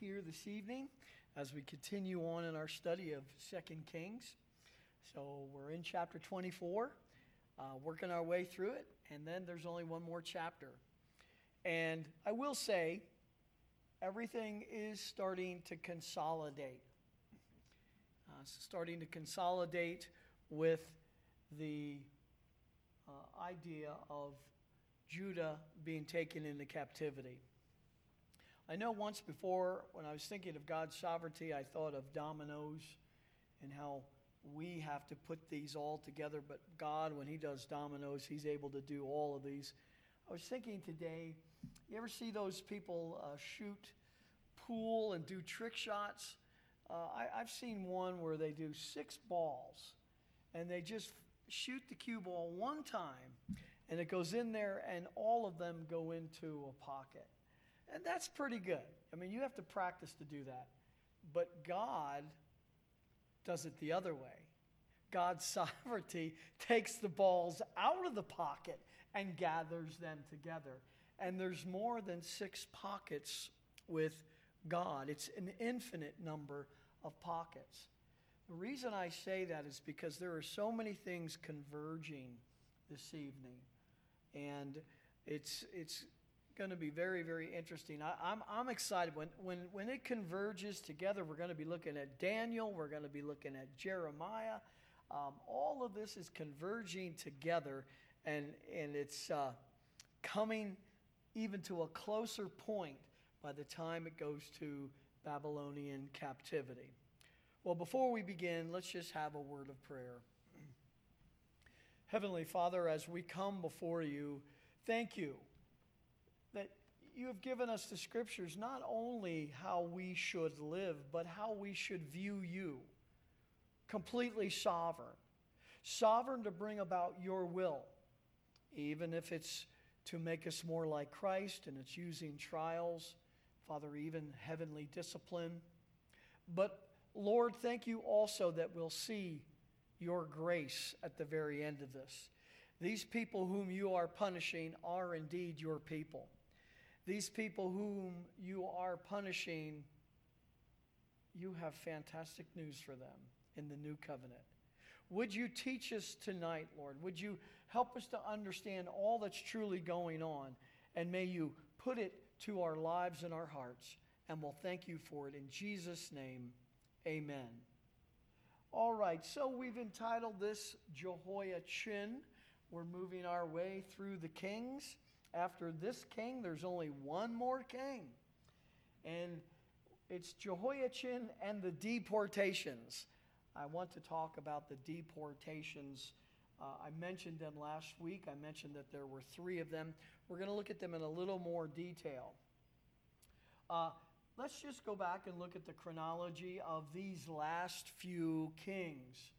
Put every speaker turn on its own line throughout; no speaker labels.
here this evening as we continue on in our study of Second Kings. So we're in chapter 24, uh, working our way through it, and then there's only one more chapter. And I will say, everything is starting to consolidate. Uh, starting to consolidate with the uh, idea of Judah being taken into captivity. I know once before, when I was thinking of God's sovereignty, I thought of dominoes and how we have to put these all together. But God, when He does dominoes, He's able to do all of these. I was thinking today, you ever see those people uh, shoot pool and do trick shots? Uh, I, I've seen one where they do six balls and they just shoot the cue ball one time and it goes in there and all of them go into a pocket. And that's pretty good. I mean, you have to practice to do that. But God does it the other way. God's sovereignty takes the balls out of the pocket and gathers them together. And there's more than six pockets with God, it's an infinite number of pockets. The reason I say that is because there are so many things converging this evening. And it's, it's going to be very, very interesting. I, am I'm, I'm excited. When, when, when it converges together, we're going to be looking at Daniel, we're going to be looking at Jeremiah. Um, all of this is converging together, and, and it's uh, coming even to a closer point by the time it goes to Babylonian captivity. Well, before we begin, let's just have a word of prayer. Heavenly Father, as we come before you, thank you you have given us the scriptures not only how we should live, but how we should view you. Completely sovereign. Sovereign to bring about your will, even if it's to make us more like Christ and it's using trials, Father, even heavenly discipline. But Lord, thank you also that we'll see your grace at the very end of this. These people whom you are punishing are indeed your people. These people whom you are punishing, you have fantastic news for them in the new covenant. Would you teach us tonight, Lord? Would you help us to understand all that's truly going on? And may you put it to our lives and our hearts. And we'll thank you for it. In Jesus' name, amen. All right, so we've entitled this Jehoiachin. We're moving our way through the kings. After this king, there's only one more king. And it's Jehoiachin and the deportations. I want to talk about the deportations. Uh, I mentioned them last week. I mentioned that there were three of them. We're going to look at them in a little more detail. Uh, let's just go back and look at the chronology of these last few kings.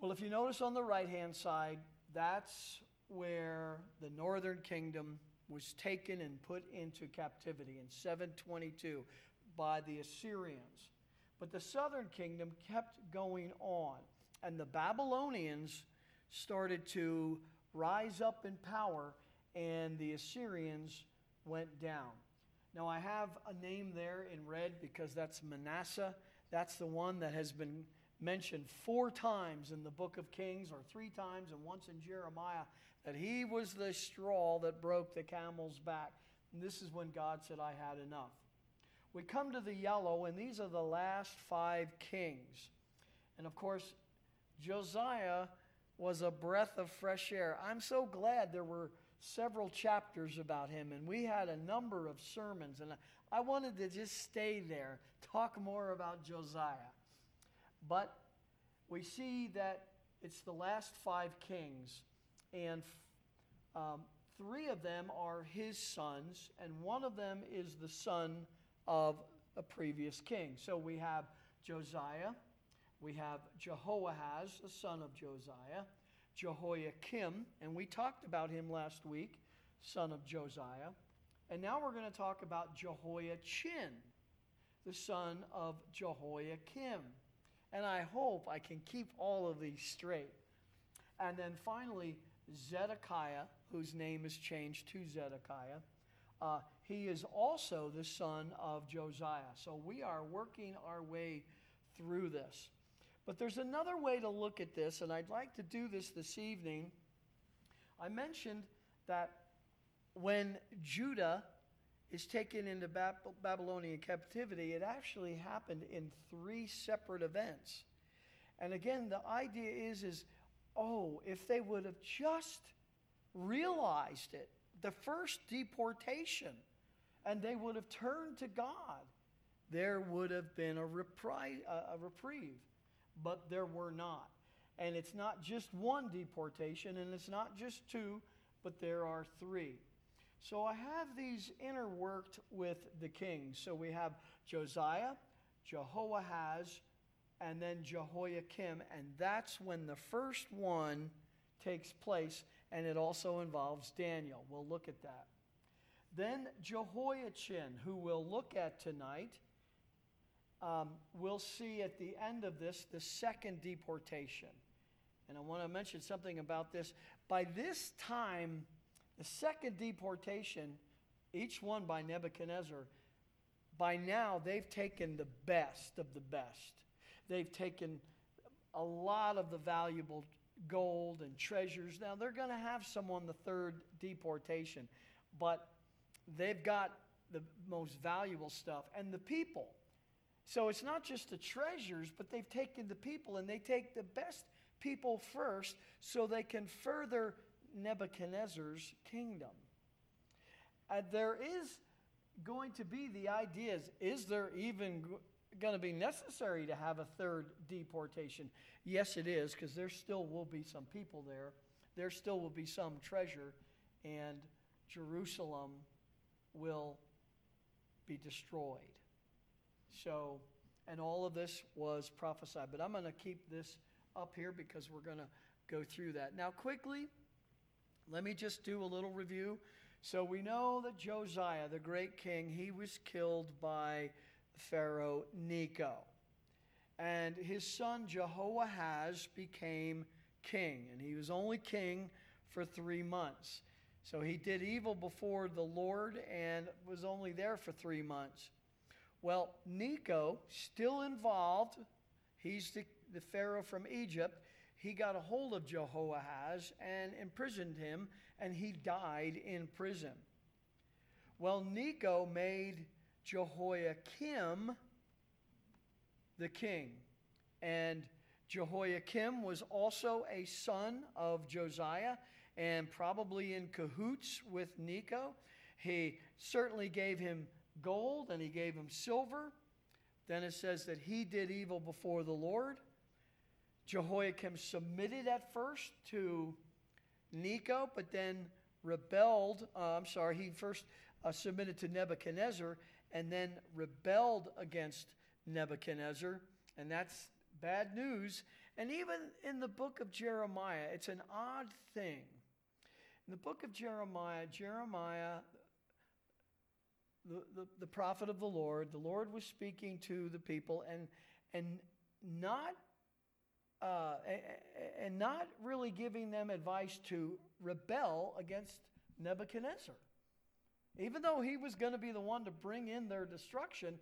Well, if you notice on the right hand side, that's where the northern kingdom was taken and put into captivity in 722 by the Assyrians. But the southern kingdom kept going on, and the Babylonians started to rise up in power, and the Assyrians went down. Now, I have a name there in red because that's Manasseh. That's the one that has been mentioned four times in the book of Kings, or three times, and once in Jeremiah that he was the straw that broke the camel's back. And this is when God said, I had enough. We come to the yellow, and these are the last five kings. And of course, Josiah was a breath of fresh air. I'm so glad there were several chapters about him, and we had a number of sermons. And I wanted to just stay there, talk more about Josiah. But we see that it's the last five kings and um, three of them are his sons, and one of them is the son of a previous king. So we have Josiah, we have Jehoahaz, the son of Josiah, Jehoiakim, and we talked about him last week, son of Josiah. And now we're going to talk about Jehoiachin, the son of Jehoiakim. And I hope I can keep all of these straight. And then finally, Zedekiah, whose name is changed to Zedekiah. Uh, he is also the son of Josiah. So we are working our way through this. But there's another way to look at this, and I'd like to do this this evening. I mentioned that when Judah is taken into Babylonian captivity, it actually happened in three separate events. And again, the idea is, is oh, if they would have just realized it, the first deportation, and they would have turned to God, there would have been a, repri- a reprieve. But there were not. And it's not just one deportation, and it's not just two, but there are three. So I have these interworked with the kings. So we have Josiah, Jehoahaz, and then Jehoiakim, and that's when the first one takes place, and it also involves Daniel. We'll look at that. Then Jehoiachin, who we'll look at tonight, um, we'll see at the end of this the second deportation. And I want to mention something about this. By this time, the second deportation, each one by Nebuchadnezzar, by now they've taken the best of the best. They've taken a lot of the valuable gold and treasures. Now they're going to have some on the third deportation, but they've got the most valuable stuff and the people. So it's not just the treasures, but they've taken the people and they take the best people first so they can further Nebuchadnezzar's kingdom. And there is going to be the ideas is there even going to be necessary to have a third deportation? Yes, it is, because there still will be some people there. There still will be some treasure, and Jerusalem will be destroyed. So, and all of this was prophesied. But I'm going to keep this up here because we're going to go through that. Now, quickly, let me just do a little review. So, we know that Josiah, the great king, he was killed by Pharaoh Necho. And his son Jehoahaz became king, and he was only king for three months. So he did evil before the Lord and was only there for three months. Well, Necho, still involved, he's the, the Pharaoh from Egypt. He got a hold of Jehoahaz and imprisoned him, and he died in prison. Well, Necho made Jehoiakim the king. And Jehoiakim was also a son of Josiah and probably in cahoots with Necho. He certainly gave him gold and he gave him silver. Then it says that he did evil before the Lord. Jehoiakim submitted at first to Necho, but then rebelled. Uh, I'm sorry, he first uh, submitted to Nebuchadnezzar and then rebelled against Nebuchadnezzar. And that's bad news. And even in the book of Jeremiah, it's an odd thing. In the book of Jeremiah, Jeremiah, the, the, the prophet of the Lord, the Lord was speaking to the people and, and not uh, and not really giving them advice to rebel against Nebuchadnezzar. Even though he was going to be the one to bring in their destruction,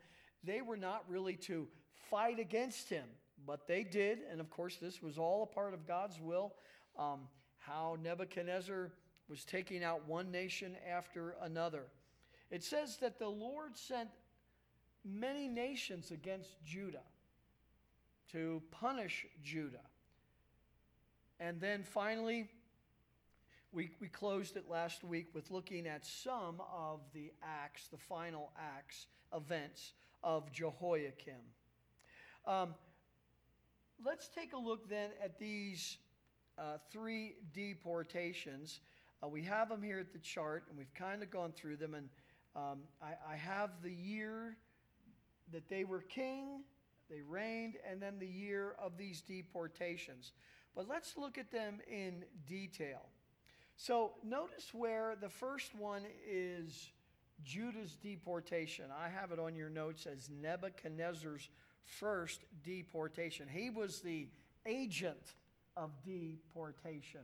they were not really to fight against him. But they did, and of course, this was all a part of God's will. Um, how Nebuchadnezzar was taking out one nation after another. It says that the Lord sent many nations against Judah to punish Judah. And then finally, we, we closed it last week with looking at some of the acts, the final acts, events of Jehoiakim. Um, let's take a look then at these uh, three deportations. Uh, we have them here at the chart, and we've kind of gone through them. And um, I, I have the year that they were king, they reigned, and then the year of these deportations. But let's look at them in detail. So notice where the first one is Judah's deportation. I have it on your notes as Nebuchadnezzar's first deportation. He was the agent of deportation,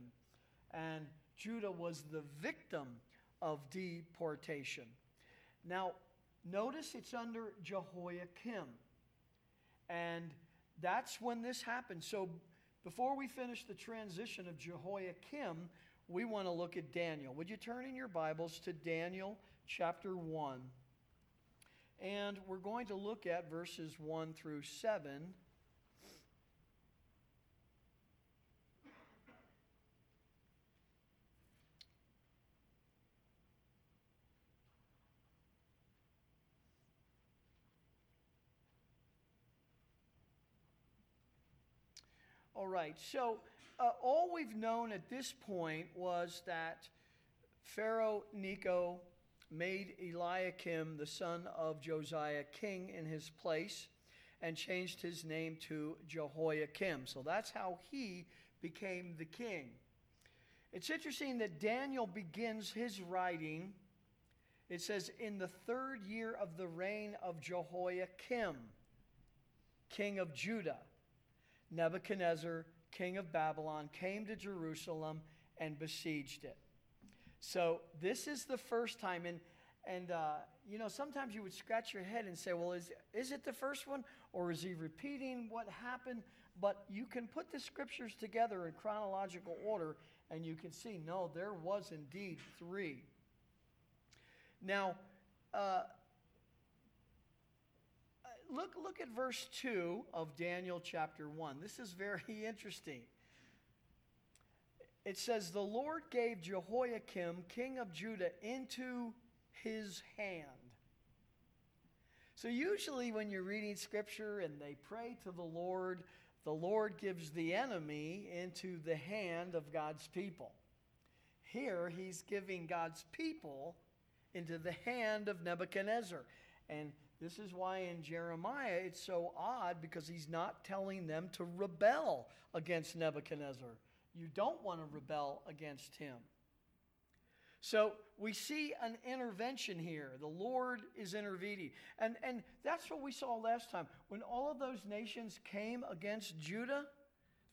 and Judah was the victim of deportation. Now, notice it's under Jehoiakim. And that's when this happened. So, before we finish the transition of Jehoiakim, we want to look at Daniel. Would you turn in your Bibles to Daniel chapter 1? And we're going to look at verses 1 through 7. All right, so uh, all we've known at this point was that Pharaoh Necho made Eliakim, the son of Josiah, king in his place and changed his name to Jehoiakim. So that's how he became the king. It's interesting that Daniel begins his writing. It says, In the third year of the reign of Jehoiakim, king of Judah, Nebuchadnezzar, king of Babylon, came to Jerusalem and besieged it. So this is the first time, and and uh, you know sometimes you would scratch your head and say, well, is is it the first one, or is he repeating what happened? But you can put the scriptures together in chronological order, and you can see no, there was indeed three. Now. Uh, look, look at verse 2 of Daniel chapter 1. This is very interesting it says, The Lord gave Jehoiakim, king of Judah, into his hand. So, usually, when you're reading scripture and they pray to the Lord, the Lord gives the enemy into the hand of God's people. Here, he's giving God's people into the hand of Nebuchadnezzar. And this is why in Jeremiah it's so odd because he's not telling them to rebel against Nebuchadnezzar. You don't want to rebel against him. So we see an intervention here. The Lord is intervening. And, and that's what we saw last time. When all of those nations came against Judah,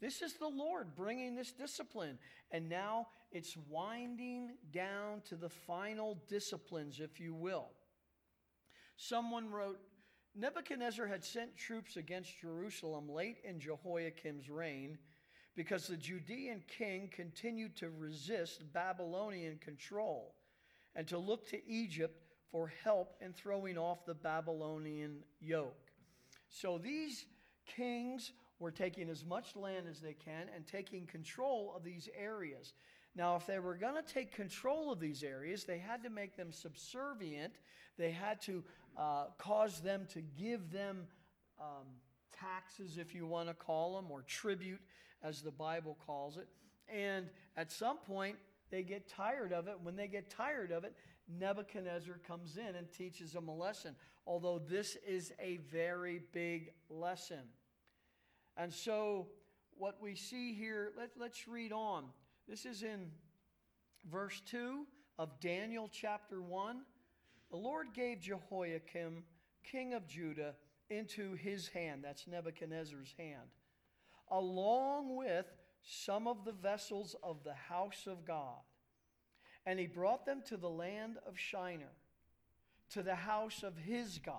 this is the Lord bringing this discipline. And now it's winding down to the final disciplines, if you will. Someone wrote Nebuchadnezzar had sent troops against Jerusalem late in Jehoiakim's reign because the Judean king continued to resist Babylonian control and to look to Egypt for help in throwing off the Babylonian yoke. So these kings were taking as much land as they can and taking control of these areas. Now, if they were going to take control of these areas, they had to make them subservient. They had to uh, cause them to give them um, taxes, if you want to call them, or tribute as the Bible calls it. And at some point, they get tired of it. When they get tired of it, Nebuchadnezzar comes in and teaches them a lesson, although this is a very big lesson. And so, what we see here, let, let's read on. This is in verse 2 of Daniel chapter 1. The Lord gave Jehoiakim, king of Judah, into his hand. That's Nebuchadnezzar's hand along with some of the vessels of the house of God. And he brought them to the land of Shinar, to the house of his God.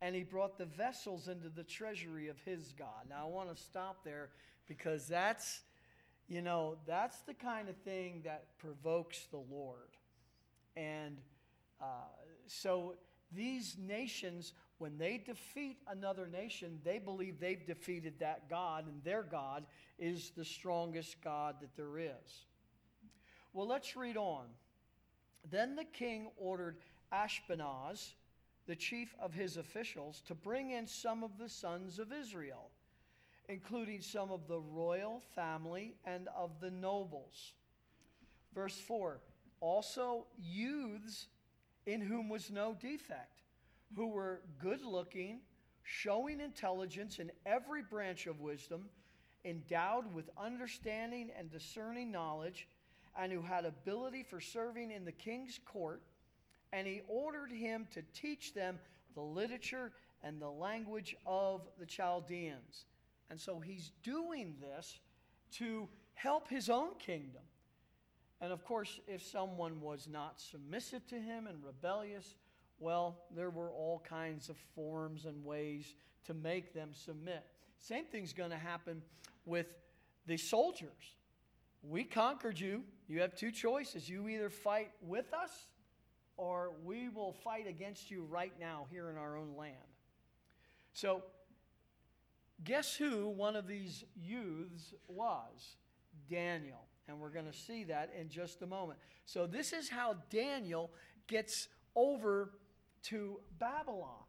And he brought the vessels into the treasury of his God. Now, I want to stop there because that's, you know, that's the kind of thing that provokes the Lord. And uh, so these nations when they defeat another nation, they believe they've defeated that God, and their God is the strongest God that there is. Well, let's read on. Then the king ordered Ashpenaz, the chief of his officials, to bring in some of the sons of Israel, including some of the royal family and of the nobles. Verse 4 Also, youths in whom was no defect who were good looking, showing intelligence in every branch of wisdom, endowed with understanding and discerning knowledge, and who had ability for serving in the king's court. And he ordered him to teach them the literature and the language of the Chaldeans. And so he's doing this to help his own kingdom. And of course, if someone was not submissive to him and rebellious, Well, there were all kinds of forms and ways to make them submit. Same thing's going to happen with the soldiers. We conquered you. You have two choices. You either fight with us or we will fight against you right now here in our own land. So, guess who one of these youths was? Daniel. And we're going to see that in just a moment. So, this is how Daniel gets over to Babylon.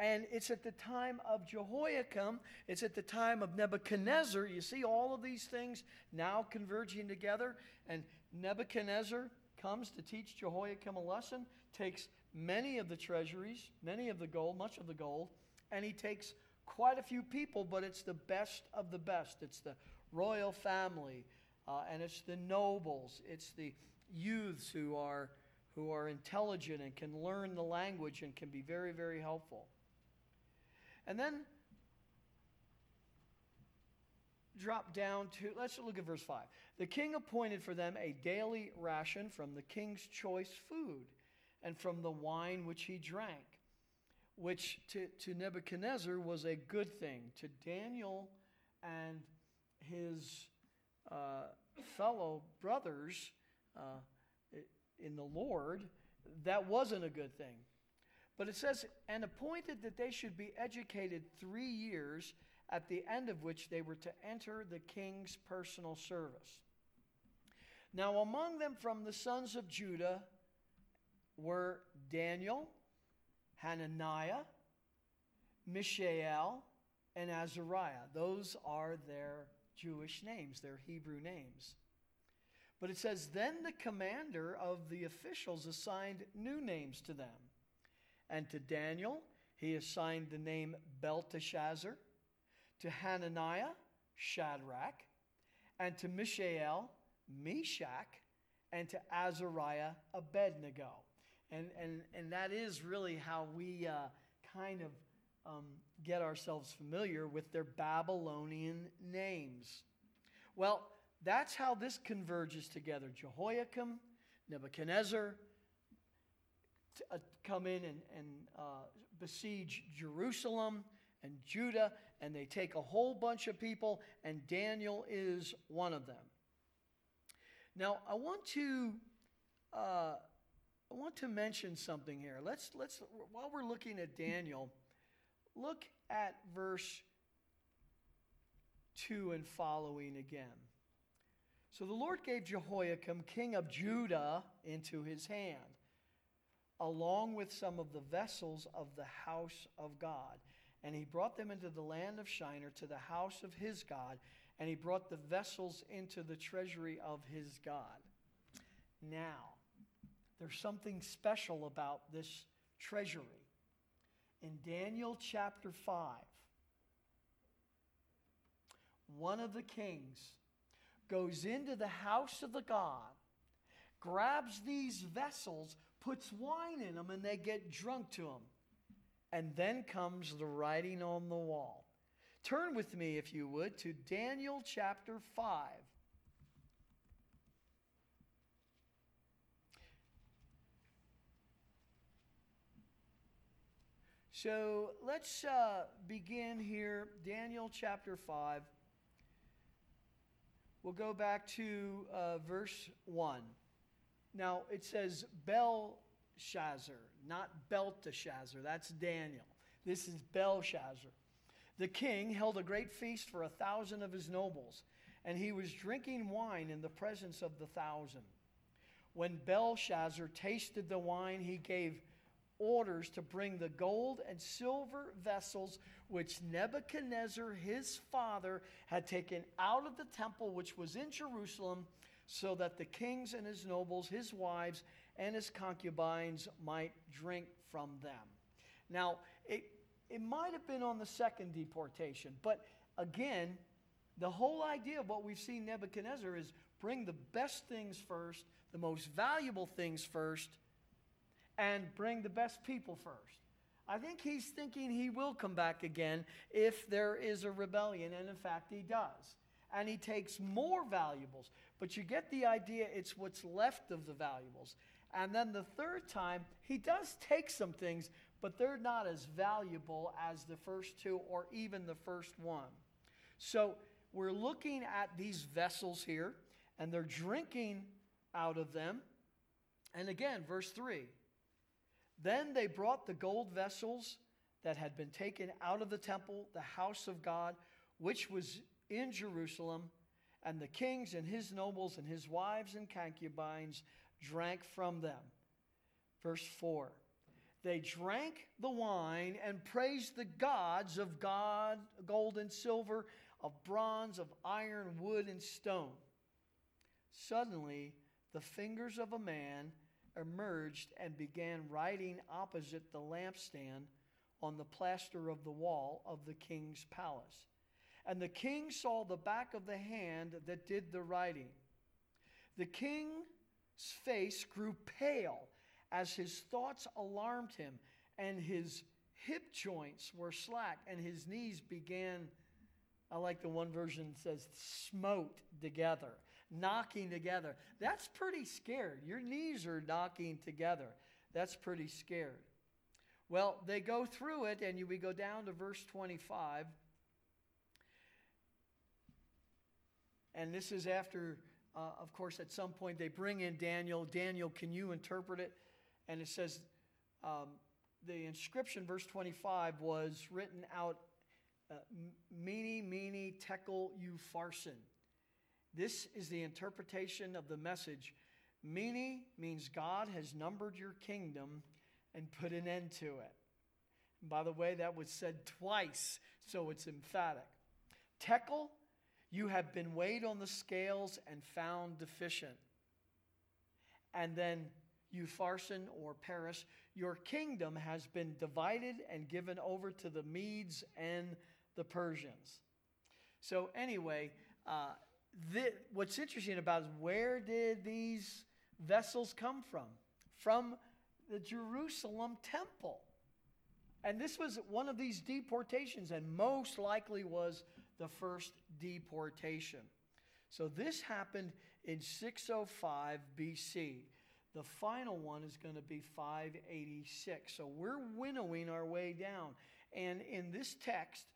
And it's at the time of Jehoiakim, it's at the time of Nebuchadnezzar. You see all of these things now converging together. And Nebuchadnezzar comes to teach Jehoiakim a lesson, takes many of the treasuries, many of the gold, much of the gold, and he takes quite a few people, but it's the best of the best. It's the royal family, uh, and it's the nobles, it's the youths who are, who are intelligent and can learn the language and can be very, very helpful. And then drop down to, let's look at verse 5. The king appointed for them a daily ration from the king's choice food and from the wine which he drank, which to, to Nebuchadnezzar was a good thing. To Daniel and his uh, fellow brothers uh, in the Lord, that wasn't a good thing. But it says, and appointed that they should be educated three years, at the end of which they were to enter the king's personal service. Now, among them from the sons of Judah were Daniel, Hananiah, Mishael, and Azariah. Those are their Jewish names, their Hebrew names. But it says, Then the commander of the officials assigned new names to them. And to Daniel, he assigned the name Belteshazzar. To Hananiah, Shadrach. And to Mishael, Meshach. And to Azariah, Abednego. And, and, and that is really how we uh, kind of um, get ourselves familiar with their Babylonian names. Well, that's how this converges together. Jehoiakim, Nebuchadnezzar, uh, come in and, and uh, besiege Jerusalem and Judah, and they take a whole bunch of people, and Daniel is one of them. Now, I want to. Uh, I want to mention something here. Let's let's while we're looking at Daniel, look at verse 2 and following again. So the Lord gave Jehoiakim, king of Judah, into his hand, along with some of the vessels of the house of God. And he brought them into the land of Shinar to the house of his God, and he brought the vessels into the treasury of his God. Now, there's something special about this treasury. In Daniel chapter 5, one of the kings goes into the house of the God, grabs these vessels, puts wine in them, and they get drunk to them. And then comes the writing on the wall. Turn with me, if you would, to Daniel chapter 5. So let's uh, begin here, Daniel chapter 5. We'll go back to uh, verse 1. Now it says Belshazzar, not Belteshazzar. That's Daniel. This is Belshazzar. The king held a great feast for a thousand of his nobles, and he was drinking wine in the presence of the thousand. When Belshazzar tasted the wine, he gave orders to bring the gold and silver vessels which Nebuchadnezzar, his father, had taken out of the temple which was in Jerusalem, so that the kings and his nobles, his wives, and his concubines might drink from them. Now, it, it might have been on the second deportation, but again, the whole idea of what we've seen Nebuchadnezzar is bring the best things first, the most valuable things first, and bring the best people first. I think he's thinking he will come back again if there is a rebellion, and in fact, he does. And he takes more valuables. But you get the idea, it's what's left of the valuables. And then the third time, he does take some things, but they're not as valuable as the first two or even the first one. So we're looking at these vessels here, and they're drinking out of them. And again, verse 3 Then they brought the gold vessels that had been taken out of the temple, the house of God, which was in Jerusalem, and the kings and his nobles and his wives and concubines drank from them. Verse 4 They drank the wine and praised the gods of God, gold and silver, of bronze, of iron, wood, and stone. Suddenly, the fingers of a man emerged and began writing opposite the lampstand on the plaster of the wall of the king's palace. And the king saw the back of the hand that did the writing. The king's face grew pale as his thoughts alarmed him, and his hip joints were slack, and his knees began, I like the one version says, smote together, knocking together. That's pretty scared. Your knees are knocking together. That's pretty scared. Well, they go through it, and we go down to verse 25. And this is after, uh, of course, at some point they bring in Daniel. Daniel, can you interpret it? And it says, um, the inscription, verse 25, was written out, uh, Mene, Tekel, Upharsin. This is the interpretation of the message. Mene means God has numbered your kingdom and put an end to it. And by the way, that was said twice, so it's emphatic. Tekel, you have been weighed on the scales and found deficient. And then Upharsin or Peres, your kingdom has been divided and given over to the Medes and the Persians. So, anyway, uh, th- what's interesting about is where did these vessels come from? From the Jerusalem temple. And this was one of these deportations, and most likely was the first deportation. So this happened in 605 BC. The final one is going to be 586. So we're winnowing our way down. And in this text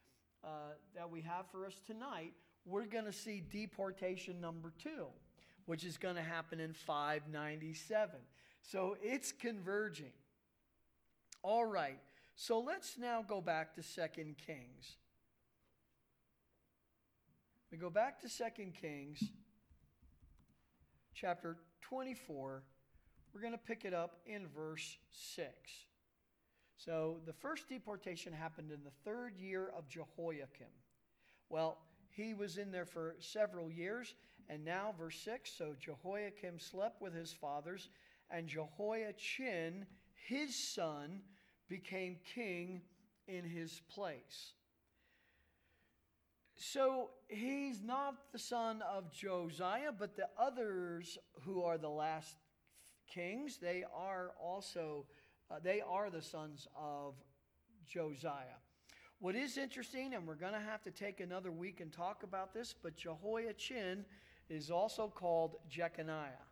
uh, that we have for us tonight, we're going to see deportation number two, which is going to happen in 597. So it's converging. All right. So let's now go back to Second Kings. We go back to Second Kings chapter 24. We're going to pick it up in verse 6. So the first deportation happened in the third year of Jehoiakim. Well, he was in there for several years, and now, verse 6 so Jehoiakim slept with his fathers and Jehoiachin, his son, became king in his place. So he's not the son of Josiah, but the others who are the last kings, they are also uh, they are the sons of Josiah. What is interesting, and we're going to have to take another week and talk about this, but Jehoiachin is also called Jeconiah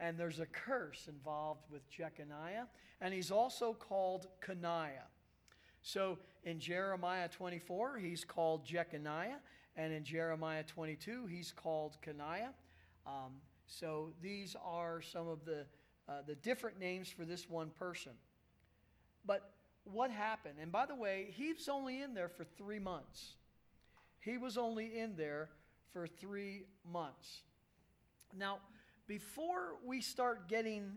and there's a curse involved with Jeconiah, and he's also called Coniah. So in Jeremiah 24, he's called Jeconiah, and in Jeremiah 22, he's called Coniah. Um, so these are some of the, uh, the different names for this one person. But what happened? And by the way, he's only in there for three months. He was only in there for three months. Now, before we start getting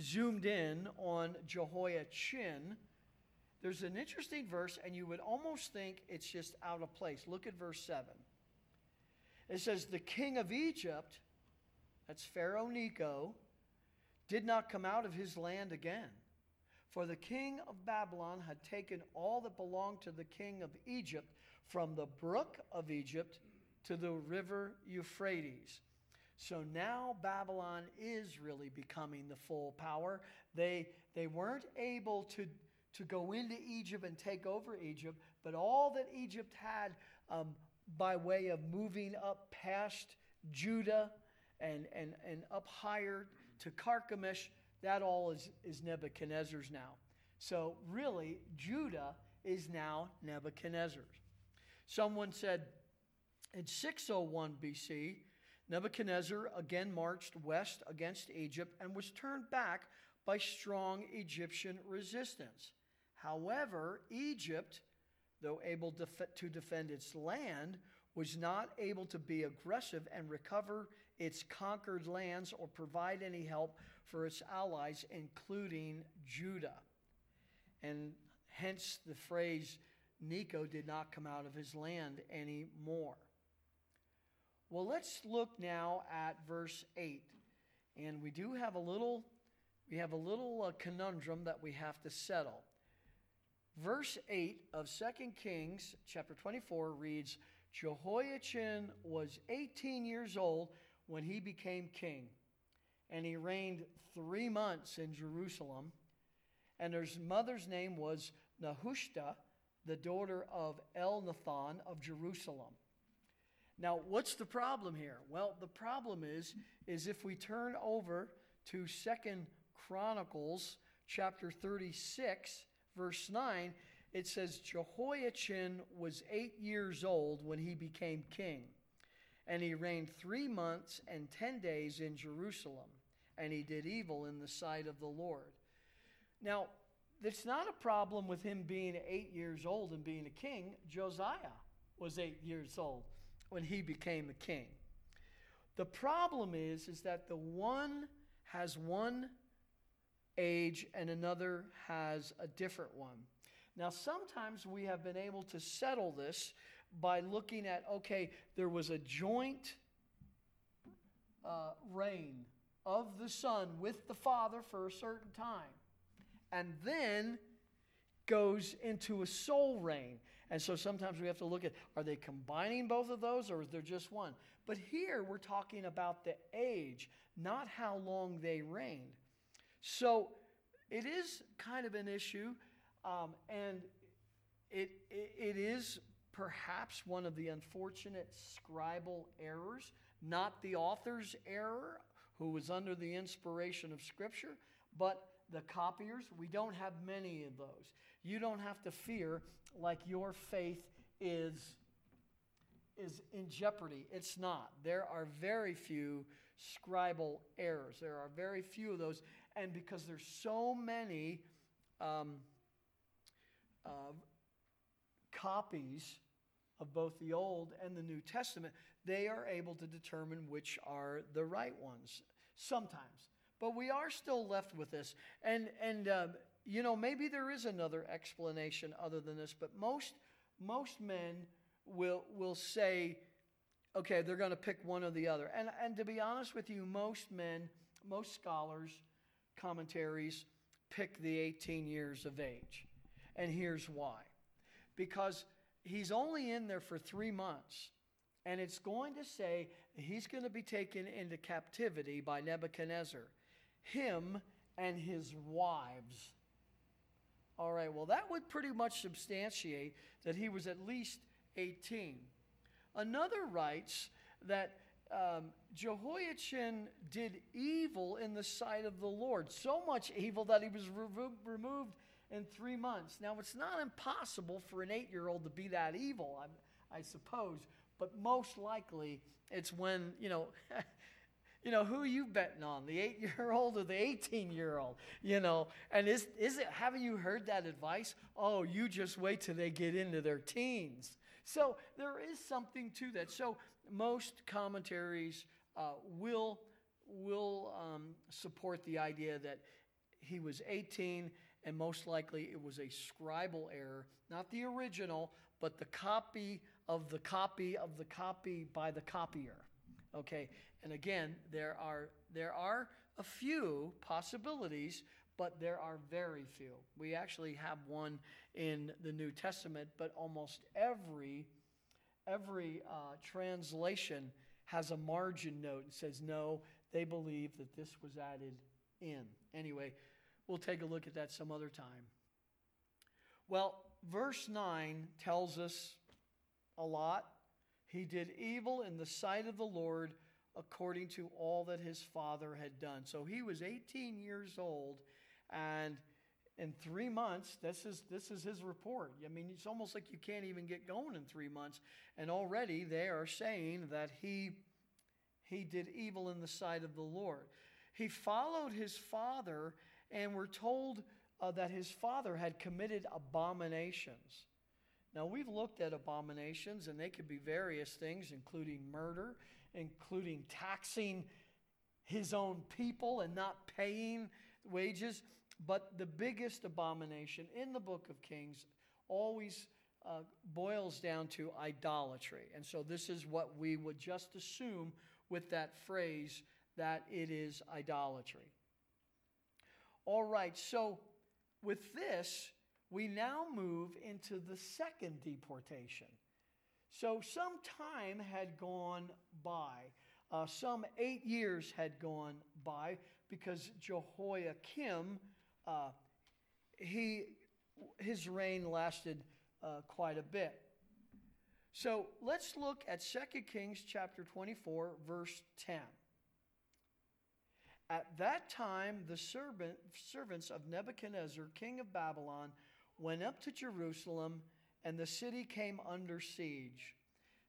zoomed in on Jehoiachin, there's an interesting verse, and you would almost think it's just out of place. Look at verse 7. It says, The king of Egypt, that's Pharaoh Necho, did not come out of his land again. For the king of Babylon had taken all that belonged to the king of Egypt from the brook of Egypt to the river Euphrates. So now Babylon is really becoming the full power. They, they weren't able to, to go into Egypt and take over Egypt, but all that Egypt had um, by way of moving up past Judah and, and, and up higher to Carchemish, that all is, is Nebuchadnezzar's now. So really, Judah is now Nebuchadnezzar's. Someone said in 601 BC, Nebuchadnezzar again marched west against Egypt and was turned back by strong Egyptian resistance. However, Egypt, though able to defend its land, was not able to be aggressive and recover its conquered lands or provide any help for its allies, including Judah. And hence the phrase, Necho did not come out of his land anymore. Well, let's look now at verse 8. And we do have a little we have a little uh, conundrum that we have to settle. Verse 8 of 2 Kings chapter 24 reads, Jehoiachin was 18 years old when he became king, and he reigned 3 months in Jerusalem. And his mother's name was Nehushta, the daughter of Elnathan of Jerusalem. Now, what's the problem here? Well, the problem is is if we turn over to Second Chronicles chapter 36 verse 9, it says Jehoiachin was 8 years old when he became king, and he reigned 3 months and 10 days in Jerusalem, and he did evil in the sight of the Lord. Now, it's not a problem with him being 8 years old and being a king. Josiah was 8 years old when he became a king. The problem is is that the one has one age and another has a different one. Now sometimes we have been able to settle this by looking at okay, there was a joint uh, reign of the son with the father for a certain time. And then goes into a sole reign. And so sometimes we have to look at are they combining both of those or is there just one? But here we're talking about the age, not how long they reigned. So it is kind of an issue, um, and it, it, it is perhaps one of the unfortunate scribal errors, not the author's error, who was under the inspiration of Scripture, but the copiers. We don't have many of those. You don't have to fear like your faith is is in jeopardy. It's not. There are very few scribal errors. There are very few of those, and because there's so many um, uh, copies of both the Old and the New Testament, they are able to determine which are the right ones sometimes. But we are still left with this, and and um, you know, maybe there is another explanation other than this, but most most men will will say, okay, they're going to pick one or the other. And and to be honest with you, most men, most scholars, commentaries pick the 18 years of age. And here's why. Because he's only in there for 3 months. And it's going to say he's going to be taken into captivity by Nebuchadnezzar, him and his wives. All right, well, that would pretty much substantiate that he was at least 18. Another writes that um, Jehoiachin did evil in the sight of the Lord, so much evil that he was re- removed in three months. Now, it's not impossible for an eight year old to be that evil, I, I suppose, but most likely it's when, you know, You know, who are you betting on, the eight year old or the 18 year old? You know, and is, is it, haven't you heard that advice? Oh, you just wait till they get into their teens. So there is something to that. So most commentaries uh, will, will um, support the idea that he was 18 and most likely it was a scribal error, not the original, but the copy of the copy of the copy by the copier. Okay, and again, there are, there are a few possibilities, but there are very few. We actually have one in the New Testament, but almost every, every uh, translation has a margin note and says, no, they believe that this was added in. Anyway, we'll take a look at that some other time. Well, verse 9 tells us a lot. He did evil in the sight of the Lord according to all that his father had done. So he was 18 years old, and in three months, this is, this is his report. I mean, it's almost like you can't even get going in three months. And already they are saying that he, he did evil in the sight of the Lord. He followed his father, and we're told uh, that his father had committed abominations. Now, we've looked at abominations, and they could be various things, including murder, including taxing his own people and not paying wages. But the biggest abomination in the book of Kings always uh, boils down to idolatry. And so, this is what we would just assume with that phrase that it is idolatry. All right, so with this, we now move into the second deportation. So some time had gone by. Uh, some eight years had gone by because Jehoiakim, uh, he, his reign lasted uh, quite a bit. So let's look at 2 Kings chapter 24, verse 10. At that time, the servant, servants of Nebuchadnezzar, king of Babylon, went up to Jerusalem, and the city came under siege.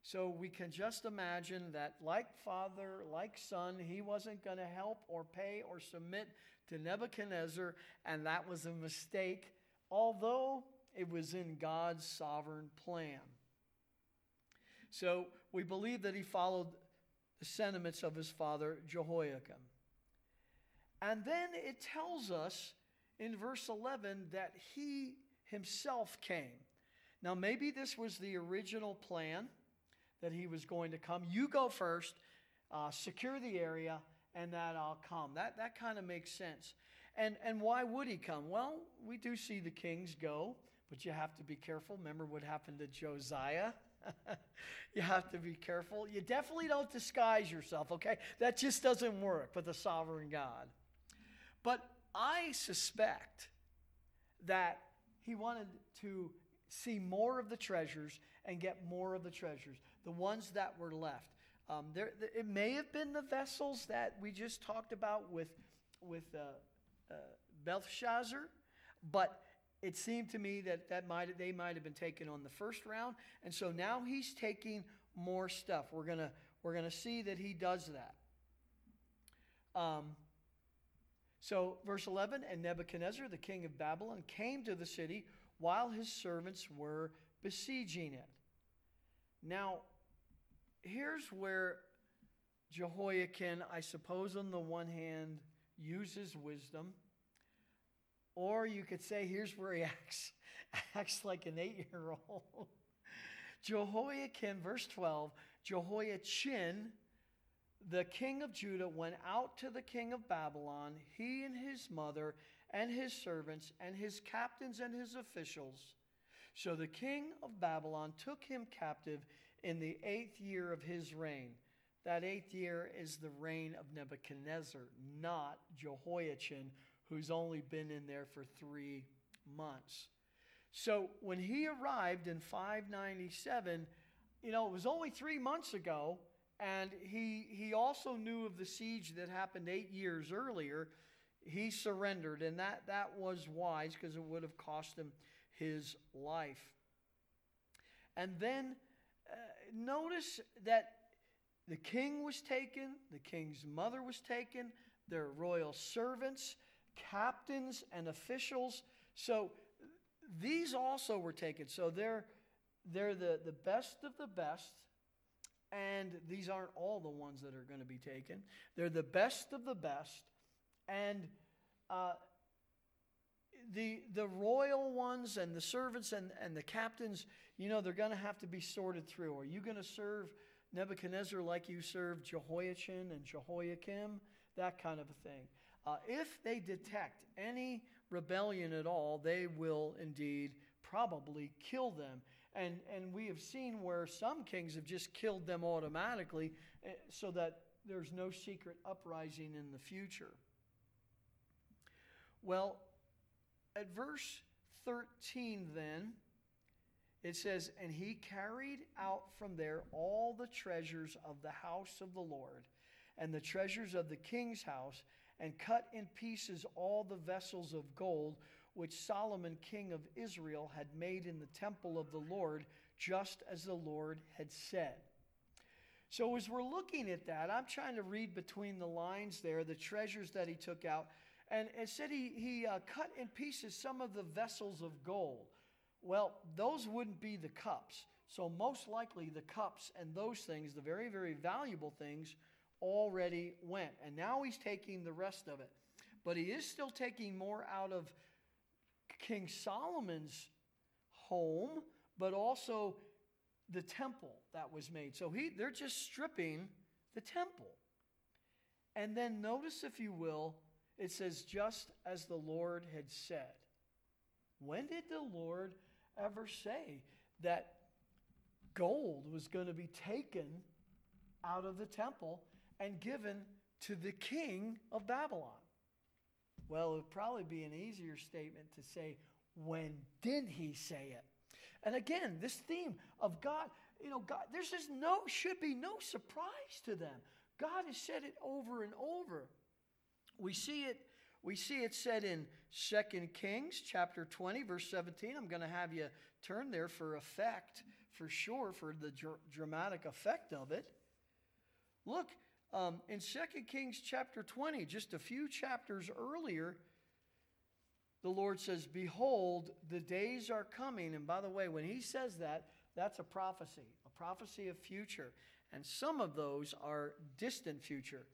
So we can just imagine that, like father, like son, he wasn't going to help or pay or submit to Nebuchadnezzar, and that was a mistake, although it was in God's sovereign plan. So we believe that he followed the sentiments of his father, Jehoiakim. And then it tells us in verse 11 that he himself came. Now, maybe this was the original plan that he was going to come. You go first, uh, secure the area, and that I'll come. That, that kind of makes sense. And, and why would he come? Well, we do see the kings go, but you have to be careful. Remember what happened to Josiah? you have to be careful. You definitely don't disguise yourself, okay? That just doesn't work with a sovereign God. But I suspect that he wanted to see more of the treasures and get more of the treasures, the ones that were left. Um, there, it may have been the vessels that we just talked about with, with uh, uh, Belshazzar, but it seemed to me that, that might, they might have been taken on the first round. And so now he's taking more stuff. We're going we're gonna see that he does that. Um, so, verse 11 And Nebuchadnezzar, the king of Babylon, came to the city while his servants were besieging it. Now, here's where Jehoiakim, I suppose, on the one hand, uses wisdom. Or you could say, here's where he acts, acts like an eight year old. Jehoiakim, verse 12, Jehoiachin, the king of Judah went out to the king of Babylon, he and his mother and his servants and his captains and his officials. So the king of Babylon took him captive in the eighth year of his reign. That eighth year is the reign of Nebuchadnezzar, not Jehoiachin, who's only been in there for three months. So when he arrived in 597, you know, it was only three months ago and he, he also knew of the siege that happened eight years earlier. He surrendered, and that, that was wise because it would have cost him his life. And then uh, notice that the king was taken, the king's mother was taken, their royal servants, captains, and officials. So these also were taken. So they're, they're the, the best of the best and these aren't all the ones that are going to be taken. They're the best of the best, and uh, the the royal ones and the servants and, and the captains, you know, they're going to have to be sorted through. Are you going to serve Nebuchadnezzar like you served Jehoiachin and Jehoiakim? That kind of a thing. Uh, if they detect any rebellion at all, they will indeed probably kill them. And, and we have seen where some kings have just killed them automatically eh, so that there's no secret uprising in the future. Well, at verse 13, then, it says, And he carried out from there all the treasures of the house of the Lord, and the treasures of the king's house, and cut in pieces all the vessels of gold which Solomon king of Israel had made in the temple of the Lord, just as the Lord had said. So, as we're looking at that, I'm trying to read between the lines there the treasures that he took out. And it said he, he uh, cut in pieces some of the vessels of gold. Well, those wouldn't be the cups. So, most likely, the cups and those things, the very, very valuable things, already went. And now he's taking the rest of it. But he is still taking more out of King Solomon's home, but also the temple that was made. So he, they're just stripping the temple. And then notice, if you will, it says, just as the Lord had said. When did the Lord ever say that gold was going to be taken out of the temple and given to the king of Babylon? Well, it would probably be an easier statement to say, when did he say it? And again, this theme of God, you know, God, there's just no, should be no surprise to them. God has said it over and over. We see it, we see it said in Second Kings chapter 20, verse 17. I'm going to have you turn there for effect, for sure, for the dr- dramatic effect of it. Look, um, in 2 Kings chapter 20, just a few chapters earlier, the Lord says, Behold, the days are coming. And by the way, when he says that, that's a prophecy, a prophecy of future. And some of those are distant future.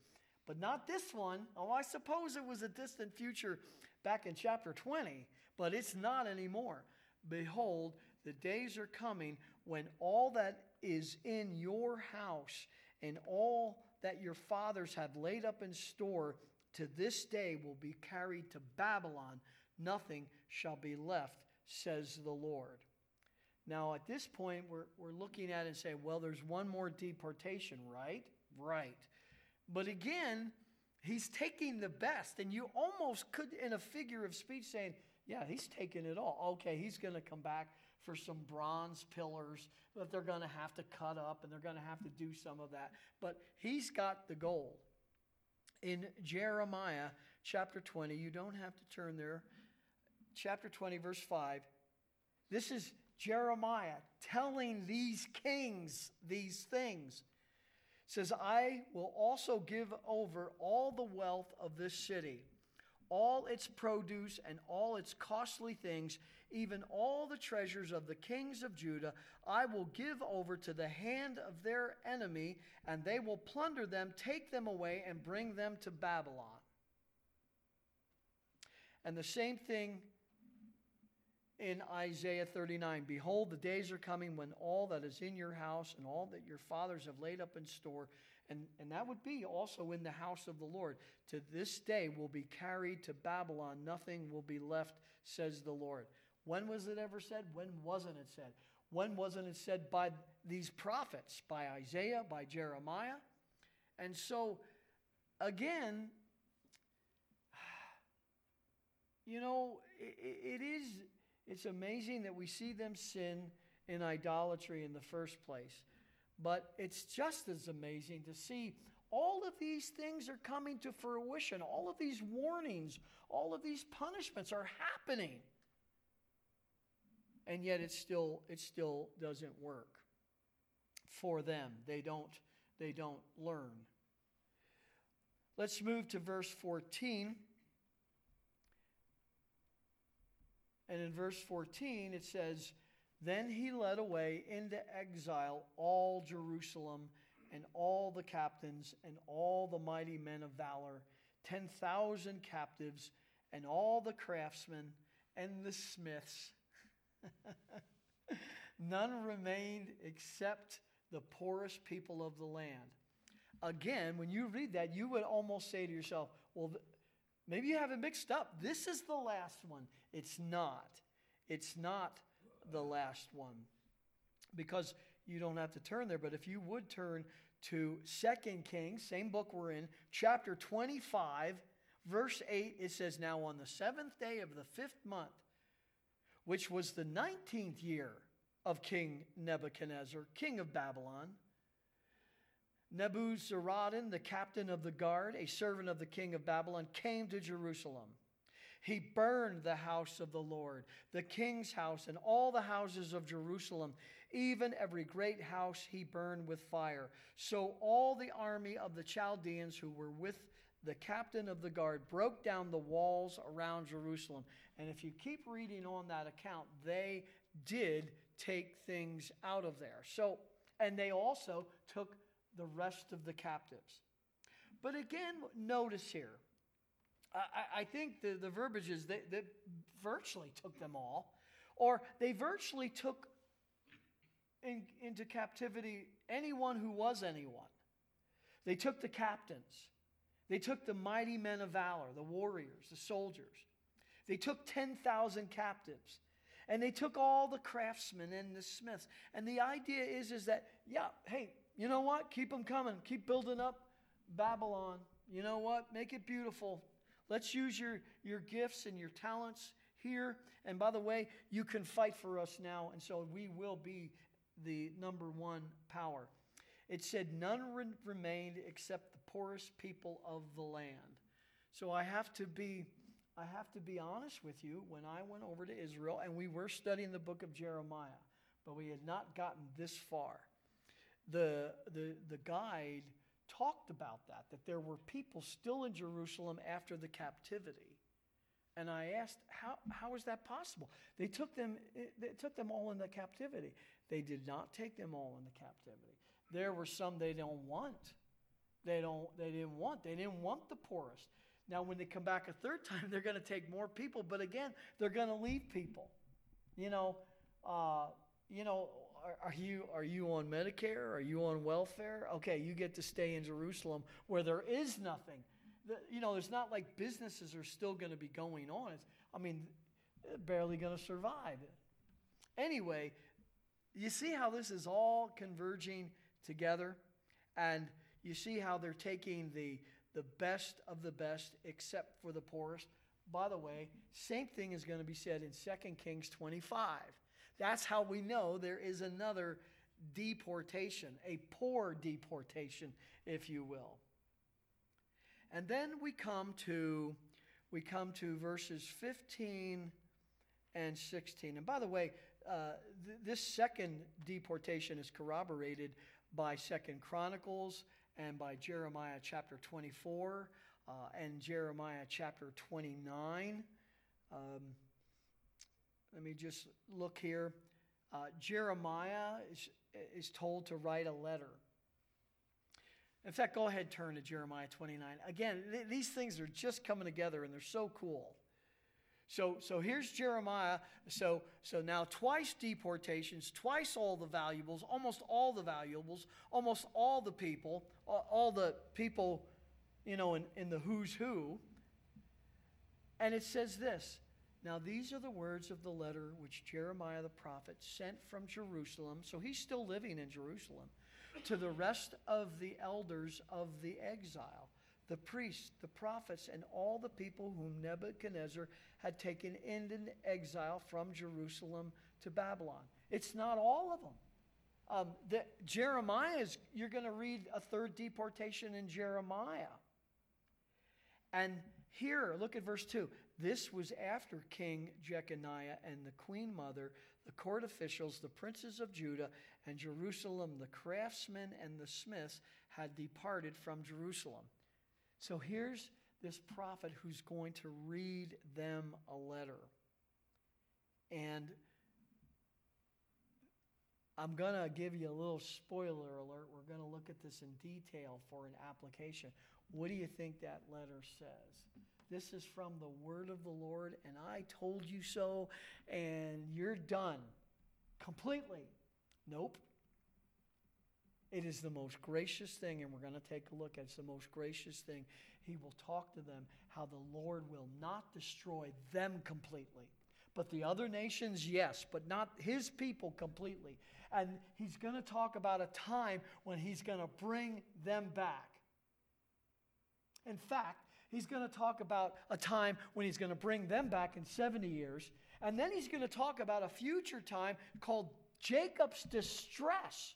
But not this one. Oh, I suppose it was a distant future back in chapter 20, but it's not anymore. Behold, the days are coming when all that is in your house and all that your fathers have laid up in store to this day will be carried to Babylon. Nothing shall be left, says the Lord. Now, at this point, we're, we're looking at it and saying, well, there's one more deportation, right? Right. But again, he's taking the best. And you almost could, in a figure of speech, saying, yeah, he's taking it all. Okay, he's going to come back for some bronze pillars that they're going to have to cut up and they're going to have to do some of that. But he's got the gold. In Jeremiah chapter 20, you don't have to turn there. Chapter 20, verse 5. This is Jeremiah telling these kings these things. It says, I will also give over all the wealth of this city all its produce and all its costly things, even all the treasures of the kings of Judah, I will give over to the hand of their enemy, and they will plunder them, take them away, and bring them to Babylon. And the same thing in Isaiah 39 Behold, the days are coming when all that is in your house and all that your fathers have laid up in store and, and that would be also in the house of the Lord. To this day will be carried to Babylon. Nothing will be left, says the Lord. When was it ever said? When wasn't it said? When wasn't it said by these prophets, by Isaiah, by Jeremiah? And so, again, you know, it, it is, it's amazing that we see them sin in idolatry in the first place. But it's just as amazing to see all of these things are coming to fruition. All of these warnings, all of these punishments are happening. And yet it still it still doesn't work for them. They don't they don't learn. Let's move to verse 14. And in verse 14 it says then he led away into exile all Jerusalem and all the captains and all the mighty men of valor, 10,000 captives, and all the craftsmen and the smiths. None remained except the poorest people of the land. Again, when you read that, you would almost say to yourself, well, maybe you have it mixed up. This is the last one. It's not. It's not the last one. Because you don't have to turn there, but if you would turn to Second Kings, same book we're in, chapter 25, verse 8, it says, Now on the seventh day of the fifth month, which was the 19th year of King Nebuchadnezzar, king of Babylon, Nebuzaradan, the captain of the guard, a servant of the king of Babylon, came to Jerusalem. He burned the house of the Lord, the king's house, and all the houses of Jerusalem. Even every great house he burned with fire. So all the army of the Chaldeans who were with the captain of the guard broke down the walls around Jerusalem. And if you keep reading on that account, they did take things out of there. So, and they also took the rest of the captives. But again, notice here, I, I think the, the verbiage is that they virtually took them all, or they virtually took in, into captivity anyone who was anyone. They took the captains. They took the mighty men of valor, the warriors, the soldiers. They took 10,000 captives. And they took all the craftsmen and the smiths. And the idea is, is that, yeah, hey, you know what? Keep them coming. Keep building up Babylon. You know what? Make it beautiful. Let's use your, your gifts and your talents here. And by the way, you can fight for us now. And so we will be the number one power. It said, None re- remained except the poorest people of the land. So I have to be. I have to be honest with you. When I went over to Israel, and we were studying the book of Jeremiah, but we had not gotten this far. The, the, the guide talked about that, that there were people still in Jerusalem after the captivity. And I asked, how, how is that possible? They took them, they took them all into captivity. They did not take them all into captivity. There were some they don't want. They don't, they didn't want. They didn't want the poorest. Now, when they come back a third time, they're going to take more people, but again, they're going to leave people. You know, uh, you know, are, are, you are you on Medicare? Are you on welfare? Okay, you get to stay in Jerusalem where there is nothing. The, you know, it's not like businesses are still going to be going on. It's, I mean, barely going to survive. Anyway, you see how this is all converging together, and you see how they're taking the the best of the best, except for the poorest. By the way, same thing is going to be said in 2 Kings 25. That's how we know there is another deportation, a poor deportation, if you will. And then we come to we come to verses 15 and 16. And by the way, uh, th- this second deportation is corroborated by Second Chronicles and by Jeremiah chapter 24 uh, and Jeremiah chapter 29. Um, let me just look here. Uh, Jeremiah is, is told to write a letter. In fact, go ahead, turn to Jeremiah 29. Again, th- these things are just coming together and they're so cool. So, so here's Jeremiah. So, so now twice deportations, twice all the valuables, almost all the valuables, almost all the people, all, the people, you know, in, in the who's who. And it says this Now, these are the words of the letter which Jeremiah the prophet sent from Jerusalem. So he's still living in Jerusalem to the rest of the elders of the exile the priests, the prophets, and all the people whom Nebuchadnezzar had taken into exile from Jerusalem to Babylon. It's not all of them. Um, the, Jeremiah's, you're going to read a third deportation in Jeremiah. And here, look at verse 2. This was after King Jeconiah and the queen mother, the court officials, the princes of Judah and Jerusalem, the craftsmen and the smiths had departed from Jerusalem. So here's this prophet who's going to read them a letter. And I'm going to give you a little spoiler alert. We're going to look at this in detail for an application. What do you think that letter says? This is from the word of the Lord, and I told you so, and you're done completely. Nope. It is the most gracious thing, and we're going to take a look at it's the most gracious thing. He will talk to them how the Lord will not destroy them completely. But the other nations, yes, but not his people completely. And he's going to talk about a time when he's going to bring them back. In fact, he's going to talk about a time when he's going to bring them back in 70 years. And then he's going to talk about a future time called Jacob's distress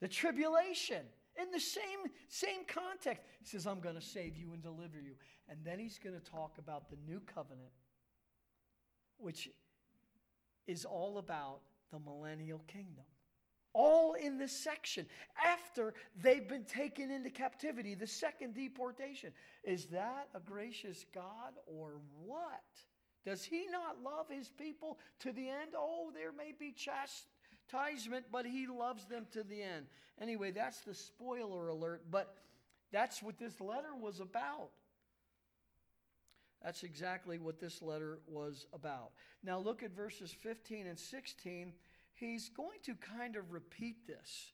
the tribulation. In the same, same context, he says, I'm going to save you and deliver you. And then he's going to talk about the new covenant, which is all about the millennial kingdom. All in this section after they've been taken into captivity, the second deportation. Is that a gracious God or what? Does he not love his people to the end? Oh, there may be chastisement, but he loves them to the end. Anyway, that's the spoiler alert, but that's what this letter was about. That's exactly what this letter was about. Now, look at verses 15 and 16. He's going to kind of repeat this.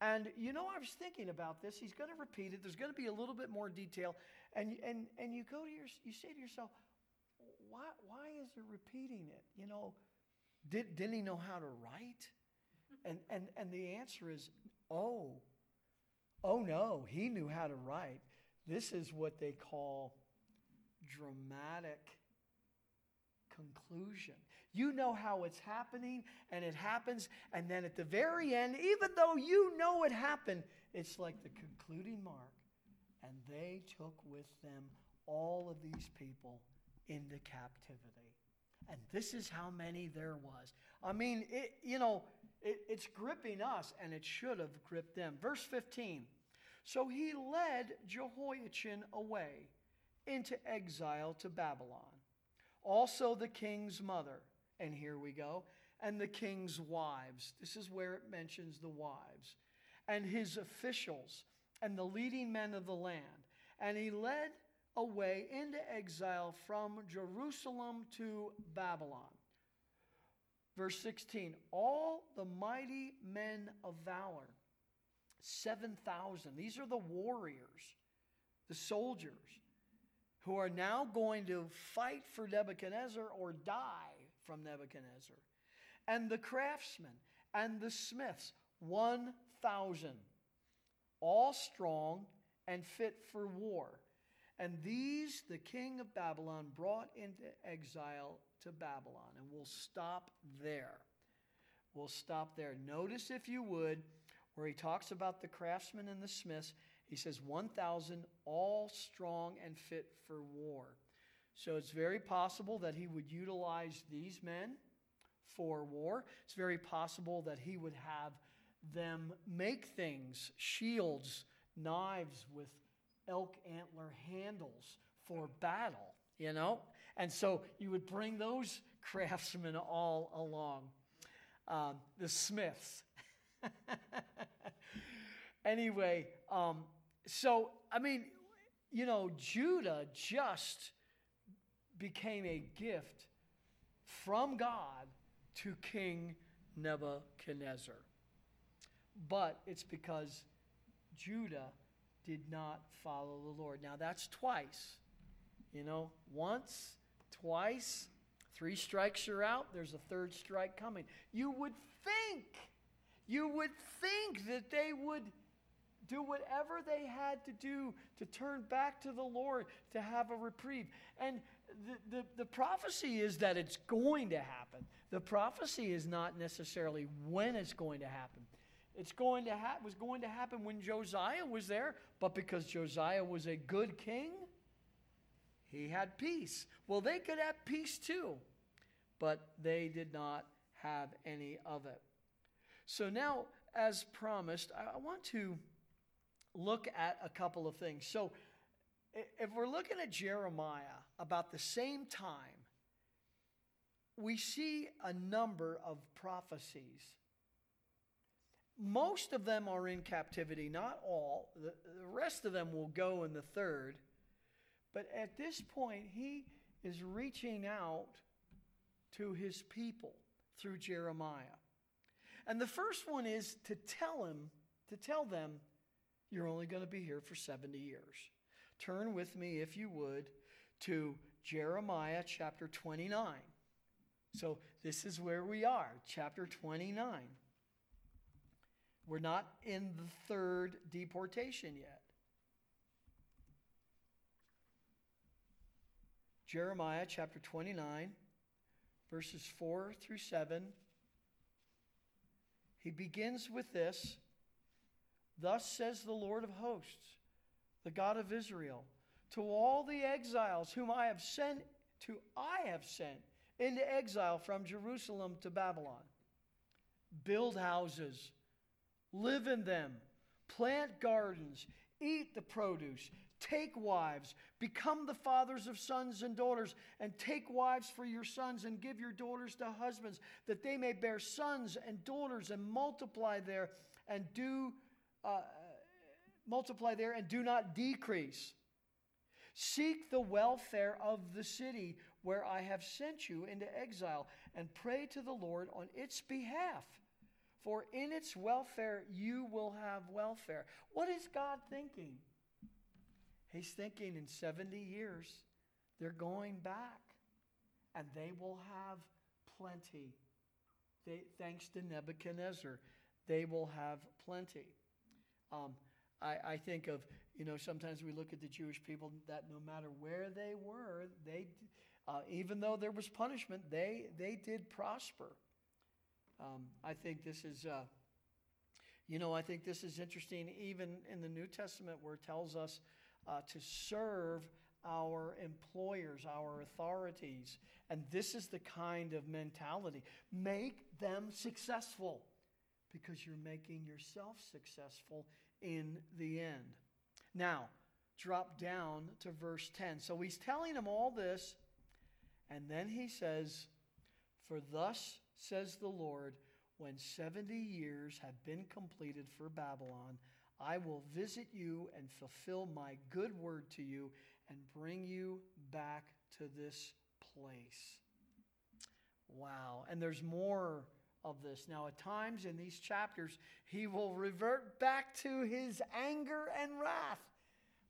And you know, I was thinking about this. He's going to repeat it. There's going to be a little bit more detail. And, and, and you go to your, you say to yourself, why, why is he repeating it? You know, did, didn't he know how to write? And, and, and the answer is, oh, oh no, he knew how to write. This is what they call dramatic conclusion. You know how it's happening, and it happens, and then at the very end, even though you know it happened, it's like the concluding mark. And they took with them all of these people into captivity. And this is how many there was. I mean, it, you know, it, it's gripping us, and it should have gripped them. Verse 15. So he led Jehoiachin away into exile to Babylon. Also, the king's mother, and here we go, and the king's wives. This is where it mentions the wives, and his officials, and the leading men of the land. And he led away into exile from Jerusalem to Babylon. Verse 16 All the mighty men of valor, 7,000. These are the warriors, the soldiers who are now going to fight for Nebuchadnezzar or die from Nebuchadnezzar. And the craftsmen and the smiths, 1,000, all strong and fit for war. And these the king of Babylon brought into exile to Babylon. And we'll stop there. We'll stop there. Notice, if you would, where he talks about the craftsmen and the smiths, he says 1,000 all strong and fit for war. So it's very possible that he would utilize these men for war. It's very possible that he would have them make things, shields, knives with elk antler handles for battle, you know? And so you would bring those craftsmen all along. Um, the smiths. anyway, um, so, I mean, you know, Judah just became a gift from God to King Nebuchadnezzar. But it's because Judah did not follow the Lord. Now, that's twice. You know, once, twice, three strikes you're out, there's a third strike coming. You would think, you would think that they would do whatever they had to do to turn back to the Lord to have a reprieve. And the, the, the, prophecy is that it's going to happen. The prophecy is not necessarily when it's going to happen. It's going to ha- was going to happen when Josiah was there, but because Josiah was a good king, he had peace. Well, they could have peace too, but they did not have any of it. So now, as promised, I, I want to look at a couple of things. So, if we're looking at Jeremiah about the same time, we see a number of prophecies. Most of them are in captivity, not all. The, rest of them will go in the third. But at this point, he is reaching out to his people through Jeremiah. And the first one is to tell him, to tell them you're only going to be here for 70 years. Turn with me, if you would, to Jeremiah chapter 29. So this is where we are, chapter 29. We're not in the third deportation yet. Jeremiah chapter 29, verses 4 through 7. He begins with this Thus says the Lord of hosts, the God of Israel, to all the exiles whom I have sent to I have sent into exile from Jerusalem to Babylon. Build houses, live in them, plant gardens, eat the produce, take wives, become the fathers of sons and daughters, and take wives for your sons, and give your daughters to husbands, that they may bear sons and daughters and multiply there and do uh, multiply there and do not decrease. Seek the welfare of the city where I have sent you into exile, and pray to the Lord on its behalf. For in its welfare you will have welfare. What is God thinking? He's thinking in 70 years they're going back and they will have plenty. They, thanks to Nebuchadnezzar, they will have plenty. Um, I, I think of, you know, sometimes we look at the Jewish people that no matter where they were, they, uh, even though there was punishment, they, they did prosper. Um, I think this is, uh, you know, I think this is interesting even in the New Testament where it tells us uh, to serve our employers, our authorities. And this is the kind of mentality. Make them successful because you're making yourself successful in the end. Now, drop down to verse 10. So he's telling them all this, and then he says, For thus says the Lord, when 70 years have been completed for Babylon, I will visit you and fulfill my good word to you and bring you back to this place. Wow. And there's more of this. Now, at times in these chapters, he will revert back to his anger and wrath.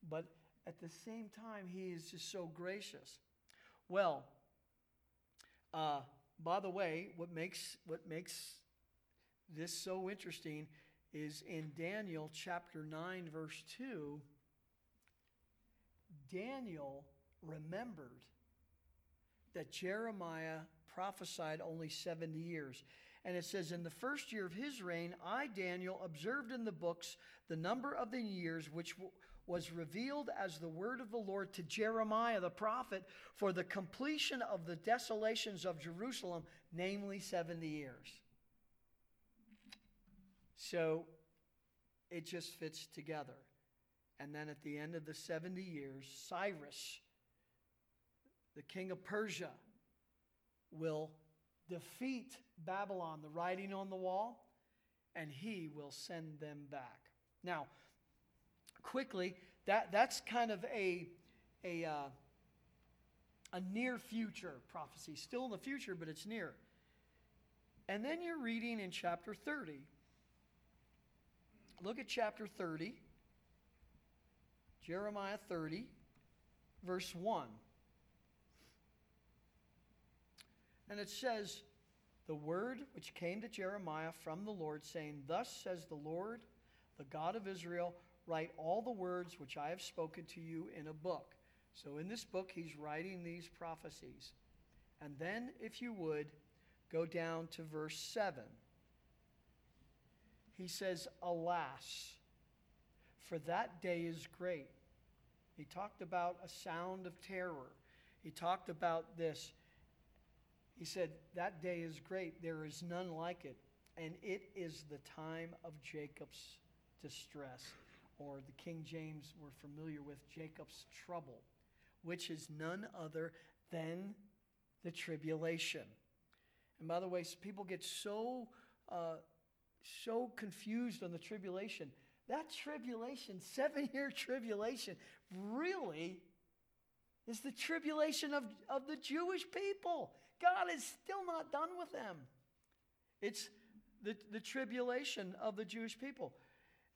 But at the same time, he is just so gracious. Well, uh, by the way, what makes, what makes this so interesting is in Daniel chapter 9, verse 2. Daniel remembered that Jeremiah prophesied only 70 years. And it says, In the first year of his reign, I, Daniel, observed in the books the number of the years which w- was revealed as the word of the Lord to Jeremiah the prophet for the completion of the desolations of Jerusalem, namely 70 years. So it just fits together. And then at the end of the 70 years, Cyrus, the king of Persia, will defeat Babylon, the writing on the wall, and he will send them back. Now, quickly, that, that's kind of a, a, uh, a near future prophecy. Still in the future, but it's near. And then you're reading in chapter 30. Look at chapter 30, Jeremiah 30, verse 1. And it says, The word which came to Jeremiah from the Lord, saying, Thus says the Lord, the God of Israel, write all the words which I have spoken to you in a book. So in this book, he's writing these prophecies. And then, if you would, go down to verse 7. He says, Alas, for that day is great. He talked about a sound of terror. He talked about this he said, That day is great. There is none like it. And it is the time of Jacob's distress. Or the King James we're familiar with, Jacob's trouble, which is none other than the tribulation. And by the way, people get so, uh, so confused on the tribulation. That tribulation, seven year tribulation, really is the tribulation of, of the Jewish people. God is still not done with them. It's the, the tribulation of the Jewish people.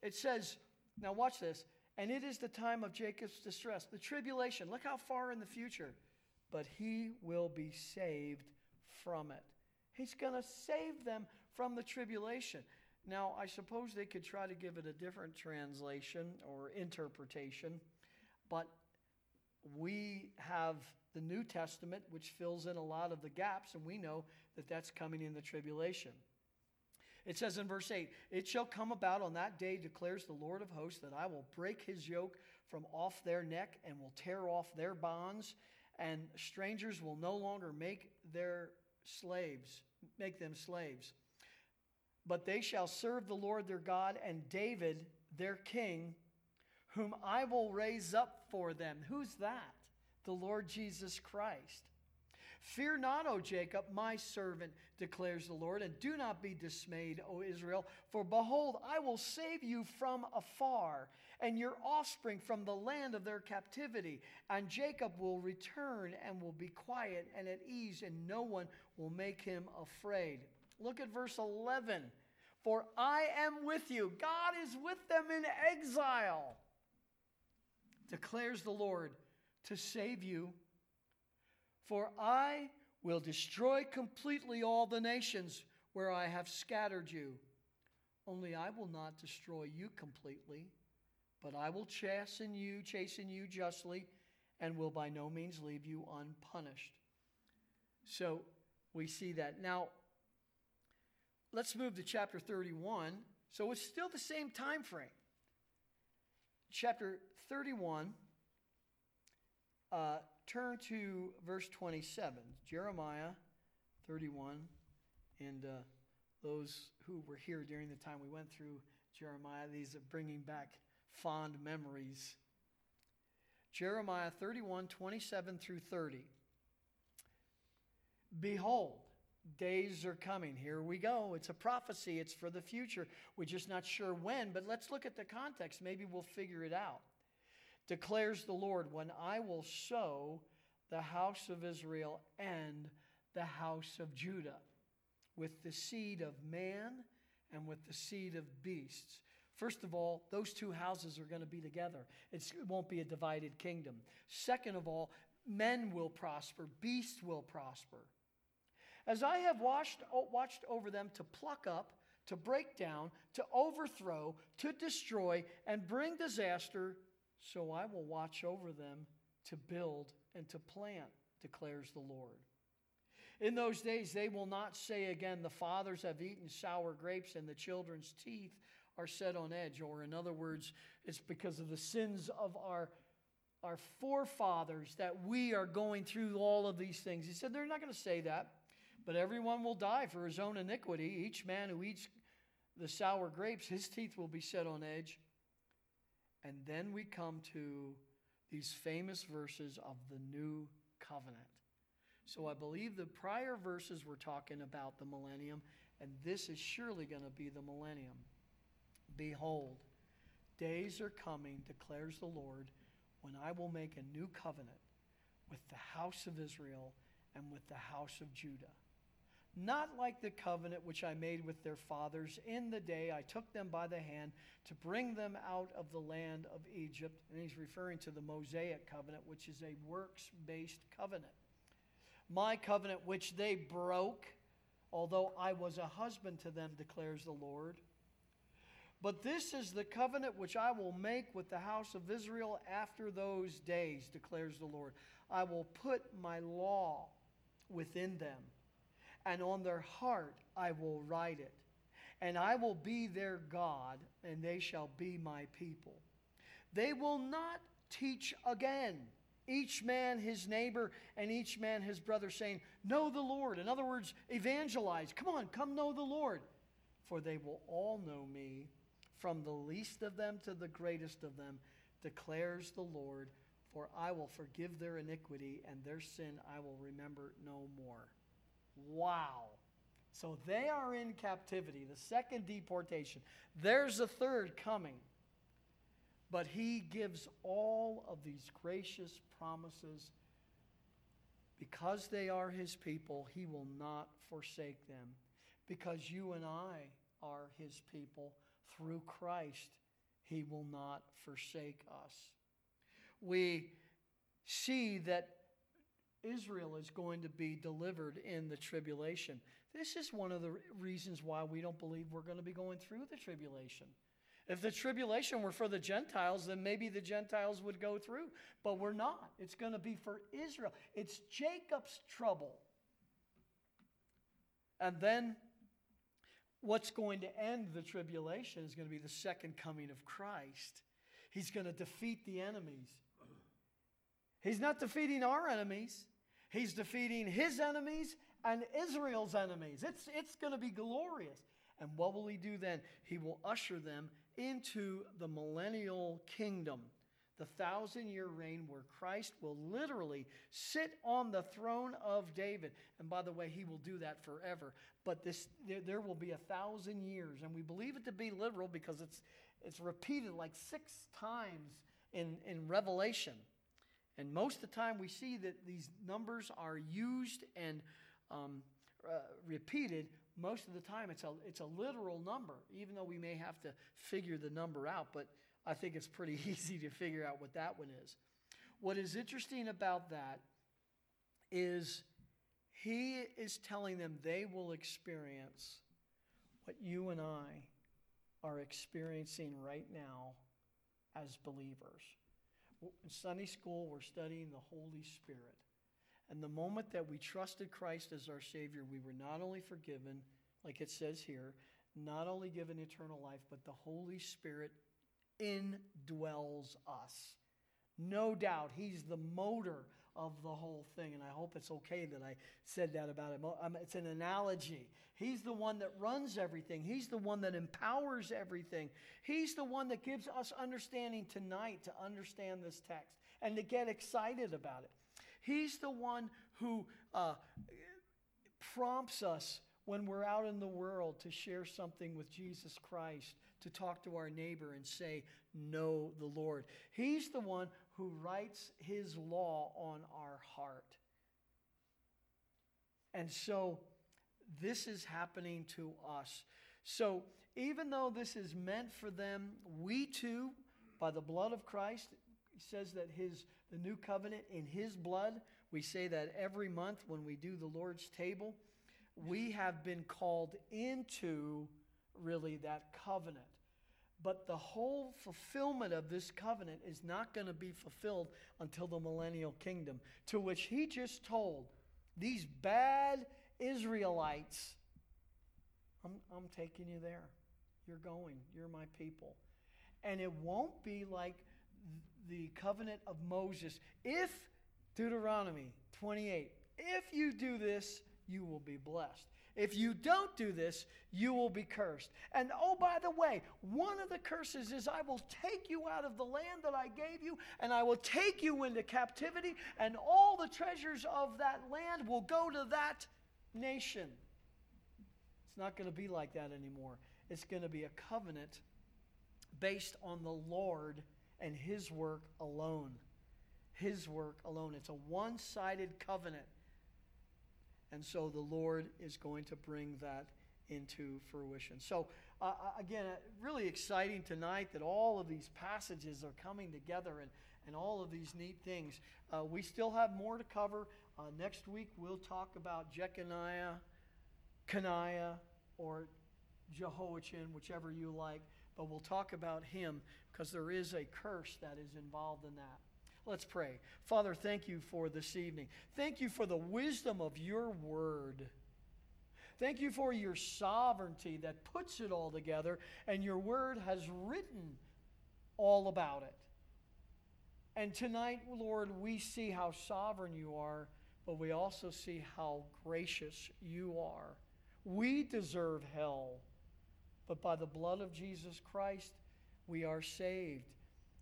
It says, now watch this, and it is the time of Jacob's distress, the tribulation. Look how far in the future. But he will be saved from it. He's going to save them from the tribulation. Now, I suppose they could try to give it a different translation or interpretation, but we have the New Testament, which fills in a lot of the gaps, and we know that that's coming in the tribulation. It says in verse 8, It shall come about on that day, declares the Lord of hosts, that I will break his yoke from off their neck and will tear off their bonds, and strangers will no longer make their slaves, make them slaves. But they shall serve the Lord their God and David their king, whom I will raise up for them. Who's that? The Lord Jesus Christ. Fear not, O Jacob, my servant, declares the Lord, and do not be dismayed, O Israel, for behold, I will save you from afar, and your offspring from the land of their captivity. And Jacob will return and will be quiet and at ease, and no one will make him afraid. Look at verse 11. For I am with you. God is with them in exile, declares the Lord, to save you. For I will destroy completely all the nations where I have scattered you. Only I will not destroy you completely, but I will chasten you, chasten you justly, and will by no means leave you unpunished. So we see that. Now, let's move to chapter 31. So it's still the same time frame. Chapter 31, uh, turn to verse 27. Jeremiah 31. And uh, those who were here during the time we went through Jeremiah, these are bringing back fond memories. Jeremiah 31, 27 through 30. Behold, days are coming. Here we go. It's a prophecy, it's for the future. We're just not sure when, but let's look at the context. Maybe we'll figure it out. Declares the Lord, when I will sow the house of Israel and the house of Judah with the seed of man and with the seed of beasts. First of all, those two houses are going to be together. It's, it won't be a divided kingdom. Second of all, men will prosper, beasts will prosper. As I have watched, watched over them to pluck up, to break down, to overthrow, to destroy, and bring disaster, so I will watch over them to build and to plant, declares the Lord. In those days, they will not say again, The fathers have eaten sour grapes, and the children's teeth are set on edge. Or, in other words, it's because of the sins of our, our forefathers that we are going through all of these things. He said, They're not going to say that. But everyone will die for his own iniquity. Each man who eats the sour grapes, his teeth will be set on edge. And then we come to these famous verses of the new covenant. So I believe the prior verses were talking about the millennium, and this is surely going to be the millennium. Behold, days are coming, declares the Lord, when I will make a new covenant with the house of Israel and with the house of Judah not like the covenant which I made with their fathers in the day I took them by the hand to bring them out of the land of Egypt. And he's referring to the Mosaic covenant, which is a works based covenant. My covenant, which they broke, although I was a husband to them, declares the Lord. But this is the covenant which I will make with the house of Israel after those days, declares the Lord. I will put my law within them and on their heart I will write it. And I will be their God, and they shall be my people. They will not teach again, each man his neighbor and each man his brother, saying, Know the Lord. In other words, evangelize. Come on, come know the Lord. For they will all know me, from the least of them to the greatest of them, declares the Lord. For I will forgive their iniquity, and their sin I will remember no more. Wow. So they are in captivity, the second deportation. There's a third coming. But he gives all of these gracious promises. Because they are his people, he will not forsake them. Because you and I are his people through Christ, he will not forsake us. We see that Israel is going to be delivered in the tribulation. This is one of the reasons why we don't believe we're going to be going through the tribulation. If the tribulation were for the Gentiles, then maybe the Gentiles would go through, but we're not. It's going to be for Israel. It's Jacob's trouble. And then what's going to end the tribulation is going to be the second coming of Christ. He's going to defeat the enemies. He's not defeating our enemies, he's defeating his enemies and Israel's enemies. It's, it's going to be glorious. And what will he do then? He will usher them into the millennial kingdom, the thousand year reign where Christ will literally sit on the throne of David. And by the way, he will do that forever. But this, there, there will be a thousand years. And we believe it to be literal because it's, it's repeated like six times in, in Revelation. And most of the time, we see that these numbers are used and um, uh, repeated. Most of the time, it's a, it's a literal number, even though we may have to figure the number out. But I think it's pretty easy to figure out what that one is. What is interesting about that is he is telling them they will experience what you and I are experiencing right now as believers. In Sunday school, we're studying the Holy Spirit. And the moment that we trusted Christ as our Savior, we were not only forgiven, like it says here, not only given eternal life, but the Holy Spirit indwells us. No doubt, He's the motor of the whole thing. And I hope it's okay that I said that about him. Um, it's an analogy. He's the one that runs everything, He's the one that empowers everything. He's the one that gives us understanding tonight to understand this text and to get excited about it. He's the one who uh, prompts us when we're out in the world to share something with Jesus Christ, to talk to our neighbor and say, Know the Lord. He's the one who writes his law on our heart. And so this is happening to us. So even though this is meant for them, we too, by the blood of Christ, he says that his the new covenant in his blood, we say that every month when we do the Lord's table, we have been called into really that covenant. But the whole fulfillment of this covenant is not going to be fulfilled until the millennial kingdom, to which he just told these bad Israelites, I'm, I'm taking you there. You're going. You're my people. And it won't be like the covenant of Moses. If, Deuteronomy 28, if you do this, you will be blessed. If you don't do this, you will be cursed. And oh, by the way, one of the curses is I will take you out of the land that I gave you, and I will take you into captivity, and all the treasures of that land will go to that nation. It's not going to be like that anymore. It's going to be a covenant based on the Lord and His work alone. His work alone. It's a one sided covenant. And so the Lord is going to bring that into fruition. So, uh, uh, again, uh, really exciting tonight that all of these passages are coming together and, and all of these neat things. Uh, we still have more to cover. Uh, next week, we'll talk about Jeconiah, Coniah, or Jehoiachin, whichever you like. But we'll talk about him because there is a curse that is involved in that. Let's pray. Father, thank you for this evening. Thank you for the wisdom of your word. Thank you for your sovereignty that puts it all together, and your word has written all about it. And tonight, Lord, we see how sovereign you are, but we also see how gracious you are. We deserve hell, but by the blood of Jesus Christ, we are saved.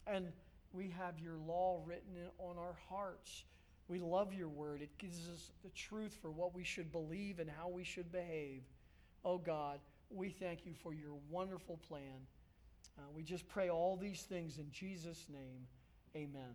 And we have your law written on our hearts. We love your word. It gives us the truth for what we should believe and how we should behave. Oh God, we thank you for your wonderful plan. Uh, we just pray all these things in Jesus' name. Amen.